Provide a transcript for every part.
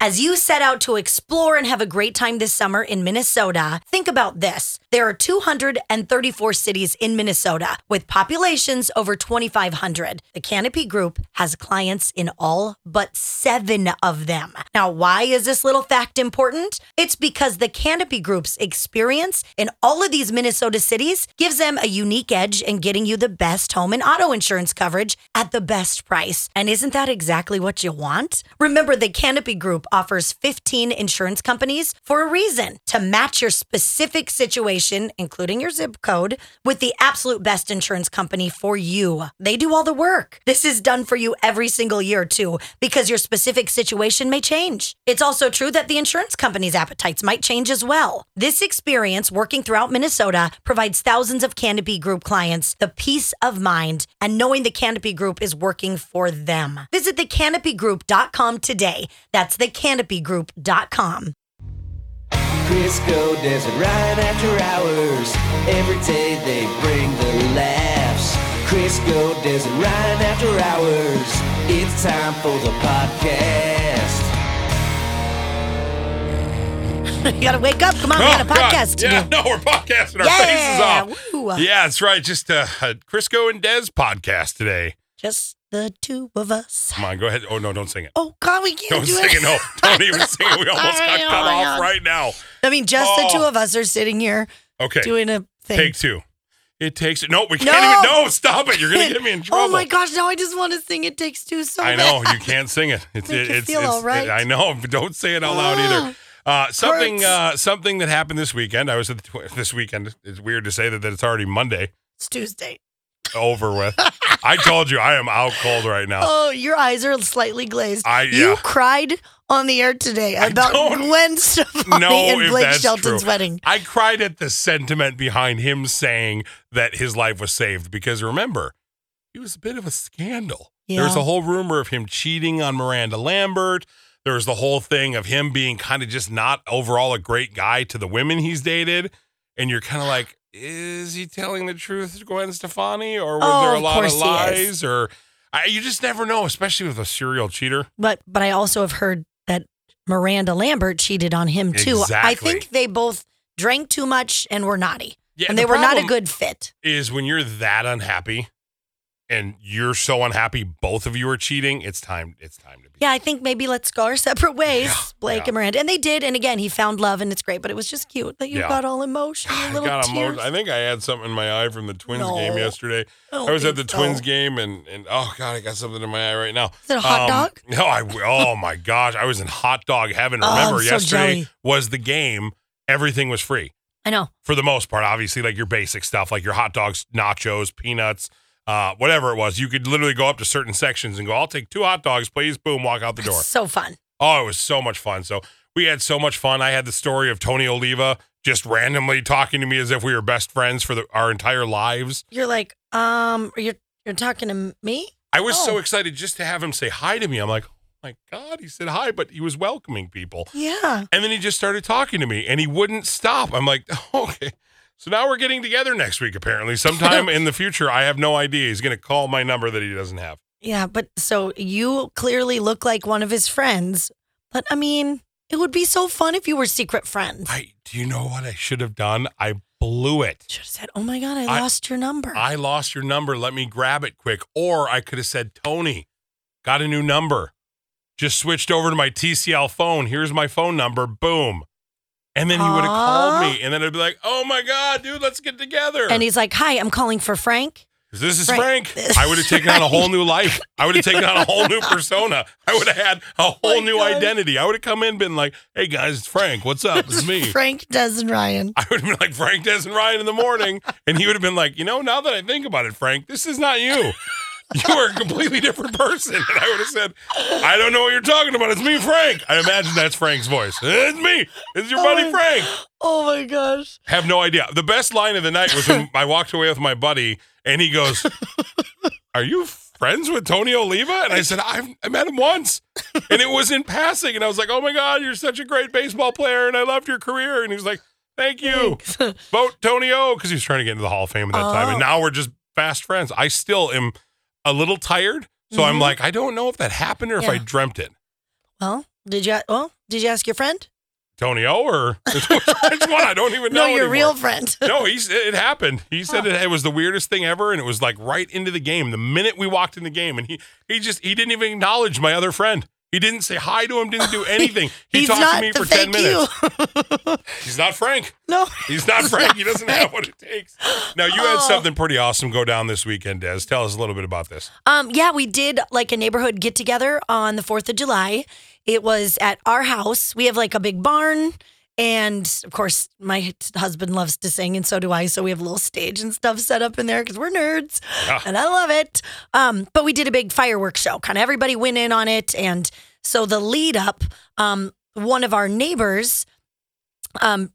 As you set out to explore and have a great time this summer in Minnesota, think about this. There are 234 cities in Minnesota with populations over 2,500. The Canopy Group has clients in all but seven of them. Now, why is this little fact important? It's because the Canopy Group's experience in all of these Minnesota cities gives them a unique edge in getting you the best home and auto insurance coverage at the best price. And isn't that exactly what you want? Remember, the Canopy Group offers 15 insurance companies for a reason to match your specific situation, including your zip code, with the absolute best insurance company for you. They do all the work. This is done for you every single year, too, because your specific situation may change. It's also true that the insurance company's appetites might change as well. This experience working throughout Minnesota provides thousands of Canopy Group clients the peace of mind and knowing the Canopy Group is working for them. Visit thecanopygroup.com today. That's thecanopygroup.com. Crisco Des and Ryan after hours. Every day they bring the laughs. Crisco Des and Ryan after hours. It's time for the podcast. you gotta wake up. Come on, we got a Oh, God. podcast Yeah, no, we're podcasting our Yeah, faces off. woo. Yeah, that's right. Just a, a Crisco and Des podcast today. Just the two of us. Come on, go ahead. Oh no, don't sing it. Oh God, we can't Don't do sing it. No, don't even sing it. We almost got Oh, cut my off God. right now. I mean, just the Oh. two of us are sitting here Okay, doing a thing. take two. It takes. No, we can't No. even. No, stop it. You're gonna get me in trouble. Oh my gosh! Now I just want to sing. It takes two so I know bad. you can't sing it. It's Make you it's, feel it's all right. I know, don't say it out loud either. Uh, something uh, something that happened this weekend. I was at the this weekend. It's weird to say that, that it's already Monday It's Tuesday. Over with. I told you I am out cold right now. Oh, your eyes are slightly glazed. I- You cried on the air today about Gwen Stefani and Blake Shelton's true. wedding. I cried at the sentiment behind him saying that his life was saved because remember, he was a bit of a scandal. There was a whole rumor of him cheating on Miranda Lambert. There was the whole thing of him being kind of just not overall a great guy to the women he's dated. And you're kind of like, is he telling the truth to Gwen Stefani or were Oh, there a of lot of course lies or I, you just never know, especially with a serial cheater. But but I also have heard that Miranda Lambert cheated on him too. I think they both drank too much and were naughty. Yeah, and the they were not a good fit. is when you're that unhappy and you're so unhappy both of you are cheating, it's time it's time to be. Yeah, I think maybe let's go our separate ways, Yeah, Blake yeah. and Miranda. And they did. And again, he found love and it's great, but it was just cute that you Yeah. got all emotional, I little got tears. emo- I think I had something in my eye from the Twins No. game yesterday. I I was at the so. Twins game and and oh god, I got something in my eye right now. Is it a hot Um, dog? No, I oh my gosh, I was in hot dog heaven. Oh, Remember so yesterday jelly. was the game. Everything was free I know. for the most part. Obviously, like your basic stuff, like your hot dogs, nachos, peanuts, uh, whatever it was. You could literally go up to certain sections and go, "I'll take two hot dogs, please." Boom, walk out the door. So fun. Oh, it was so much fun. So we had so much fun. I had the story of Tony Oliva just randomly talking to me as if we were best friends for the, our entire lives. You're like, um, you're you're talking to me? I was so Oh. excited just to have him say hi to me. I'm like, oh my God, he said hi, but he was welcoming people. Yeah. And then he just started talking to me and he wouldn't stop. I'm like, okay. So now we're getting together next week, apparently. Sometime in the future, I have no idea. He's going to call my number that he doesn't have. Yeah, but so you clearly look like one of his friends. But I mean, it would be so fun if you were secret friends. I do you know what I should have done? I blew it. should have said, "Oh my god, I, I- lost your number." I lost your number. Let me grab it quick. Or I could have said, Tony, got a new number. Just switched over to my TCL phone. Here's my phone number. Boom. And then he would have called me. And then I'd be like, oh my God, dude, let's get together. and he's like, "Hi, I'm calling for Frank." this is Frank. Frank. I would have taken on a whole new life. I would have taken on a whole new persona. I would have had a oh whole my new God. identity. I would have come in been like, hey guys, it's Frank. What's up? It's me. Frank, Des, and Ryan. I would have been like Frank, Des, and Ryan in the morning, and he would have been like, you know, now that I think about it, Frank, this is not you. You are a completely different person. And I would have said, I don't know what you're talking about. It's me, Frank. I imagine that's Frank's voice. It's me. It's your Oh buddy my- Frank. Oh my gosh. Have no idea. The best line of the night was when I walked away with my buddy, and he goes, "Are you friends with Tony Oliva?" And I said, I've, "I met him once, and it was in passing." And I was like, "Oh my god, you're such a great baseball player, and I loved your career." And he was like, "Thank you." vote Tony O because he was trying to get into the Hall of Fame at that time. Oh. And now we're just fast friends. I still am a little tired. So I'm Mhm. like, I don't know if that happened or if I dreamt it. Well, Did you? Well, did you ask your friend? Tony O or which one? I don't even know. no, your anymore. real friend. no, he's it happened. He said it, it was the weirdest thing ever, and it was like right into the game. The minute we walked in the game, and he he just he didn't even acknowledge my other friend. He didn't say hi to him. Didn't do anything. He He's talked to me for ten thank you. minutes. He's not Frank. no. He's not He's Frank. not he doesn't have what it takes. Now you had Oh. something pretty awesome go down this weekend, Des. Tell us a little bit about this. Um, yeah, we did like a neighborhood get together on the 4th of July. It was at our house. We have like a big barn. And of course, my husband loves to sing, and so do I. So we have a little stage and stuff set up in there because we're nerds, Yeah. and I love it. Um, but we did a big fireworks show. Kind of everybody went in on it, and so the lead up, um, one of our neighbors, um,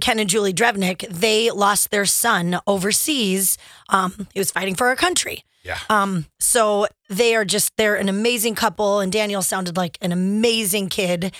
Ken and Julie Drevnick, they lost their son overseas. Um, he was fighting for our country. Yeah. Um, so they are just they're an amazing couple, and Daniel sounded like an amazing kid,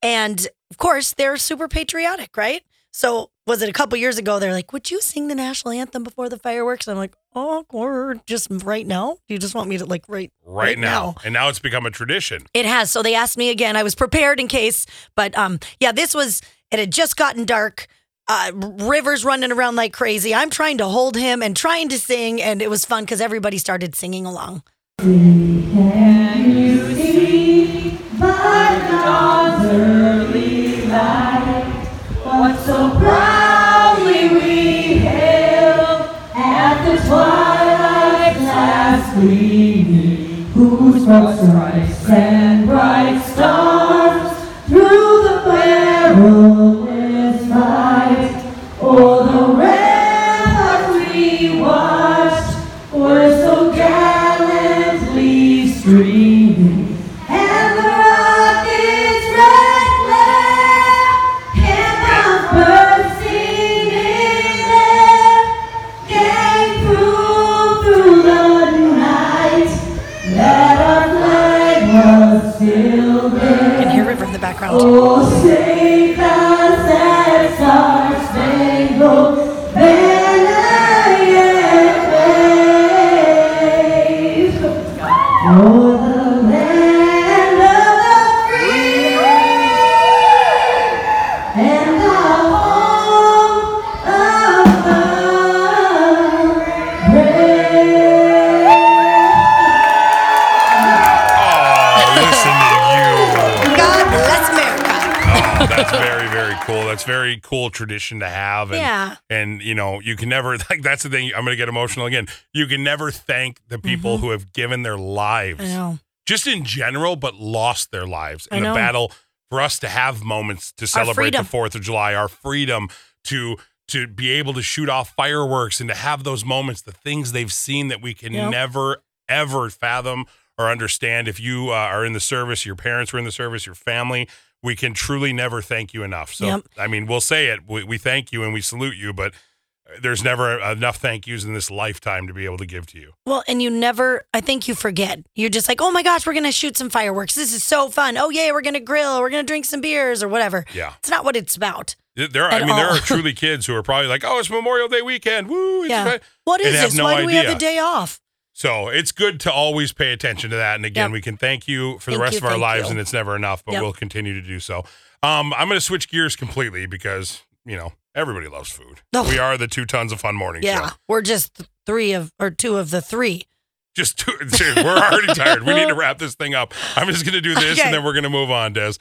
and of course they're super patriotic, right? So was it a couple years ago? They're like, "Would you sing the national anthem before the fireworks?" I'm like, "Awkward, just right now. You just want me to like right Right, now. and now it's become a tradition. It has. So they asked me again. I was prepared in case, but um, yeah, this was. It had just gotten dark. Uh, Rivers running around like crazy. I'm trying to hold him and trying to sing, and it was fun because everybody started singing along. What gleaming, whose broad stripes and bright stars You can hear River in the background. Oh, very cool tradition to have. And, Yeah. And you know, you can never like that's the thing. I'm gonna get emotional again. You can never thank the people who have given their lives. Mm-hmm. Just in general, but lost their lives in the battle for us to have moments to celebrate the. Fourth of July, our freedom to to be able to shoot off fireworks and to have those moments, the things they've seen that we can Yep. never ever fathom or understand. If you uh, are in the service, your parents were in the service, your family, we can truly never thank you enough. So, Yep. I mean, we'll say it. We, we thank you and we salute you, but there's never enough thank yous in this lifetime to be able to give to you. Well, and you never, I think you forget. You're just like, oh my gosh, we're going to shoot some fireworks. This is so fun. Oh, yeah, we're going to grill. We're going to drink some beers or whatever. Yeah. It's not what it's about. There, are, I mean, there are truly kids who are probably like, "Oh, it's Memorial Day weekend, woo!" It's Yeah. fun." What And this? no Why do we have idea. the day off? So it's good to always pay attention to that. And again, Yep. we can thank you for the rest you, of our lives, you. and it's never enough, but Yep. we'll continue to do so. Um, I'm going to switch gears completely because you know everybody loves food. Oh. We are the two tons of fun morning Yeah. show. We're just three of, or two of the three. Just two, dude, we're already tired. We need to wrap this thing up. I'm just going to do this, Okay. and then we're going to move on, Des.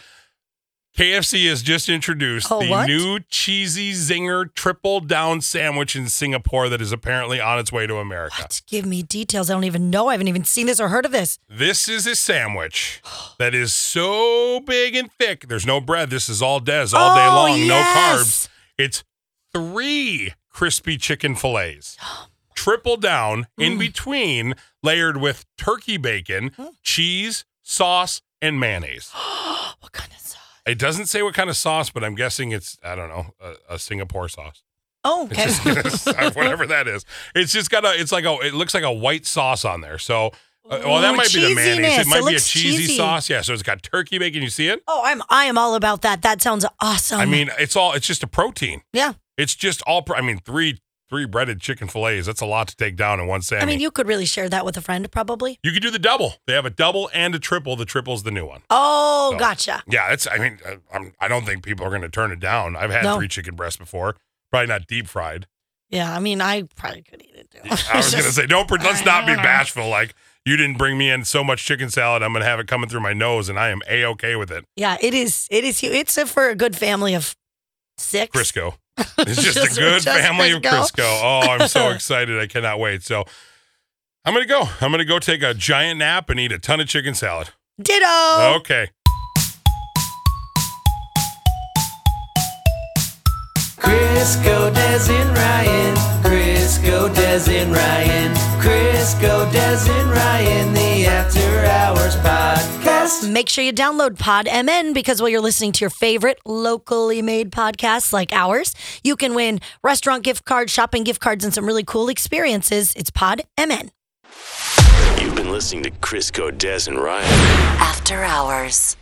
KFC has just introduced Oh, the what? new cheesy zinger triple down sandwich in Singapore that is apparently on its way to America. What? Give me details. I don't even know. I haven't even seen this or heard of this. This is a sandwich that is so big and thick. There's no bread. This is all des all day Oh, long, no carbs. It's three crispy chicken fillets, triple down Mm. in between, layered with turkey bacon, cheese, sauce, and mayonnaise. What kind? It doesn't say what kind of sauce, but I'm guessing it's I don't know a, a Singapore sauce. Oh, okay. Just, whatever that is. It's just got a. It's like a. It looks like a white sauce on there. So, uh, well, that Ooh, might be the mayonnaise. It might It be a cheesy cheesy. sauce. Yeah. So it's got turkey bacon. You see it? oh, I'm I am all about that. That sounds awesome. I mean, it's all. It's just a protein. yeah. It's just all. Pro- I mean, three three breaded chicken fillets. That's a lot to take down in one sandwich. I mean, you could really share that with a friend, probably. You could do the double. They have a double and a triple. The triple's the new one. Oh, So- gotcha. Yeah, it's. I mean, uh, I'm, I don't think people are going to turn it down. I've had No. three chicken breasts before. Probably not deep fried. Yeah, I mean, I probably could eat it too. I was going to say, don't. Let's not be I don't know. bashful. Like you didn't bring me in so much chicken salad. I'm going to have it coming through my nose, and I am a okay with it. Yeah, it is. It is. It's for a good family of six. Crisco. It's just, Just- a good just family of Crisco. Crisco. Oh, I'm so excited. I cannot wait. So I'm going to go. I'm going to go take a giant nap and eat a ton of chicken salad. Ditto. Okay. Crisco, Des and Ryan. Crisco, Des and Ryan. Crisco, Des and Ryan. Make sure you download Pod MN because while you're listening to your favorite locally made podcasts like ours, you can win restaurant gift cards, shopping gift cards, and some really cool experiences. It's Pod MN. You've been listening to Chris Des, and Ryan. After Hours.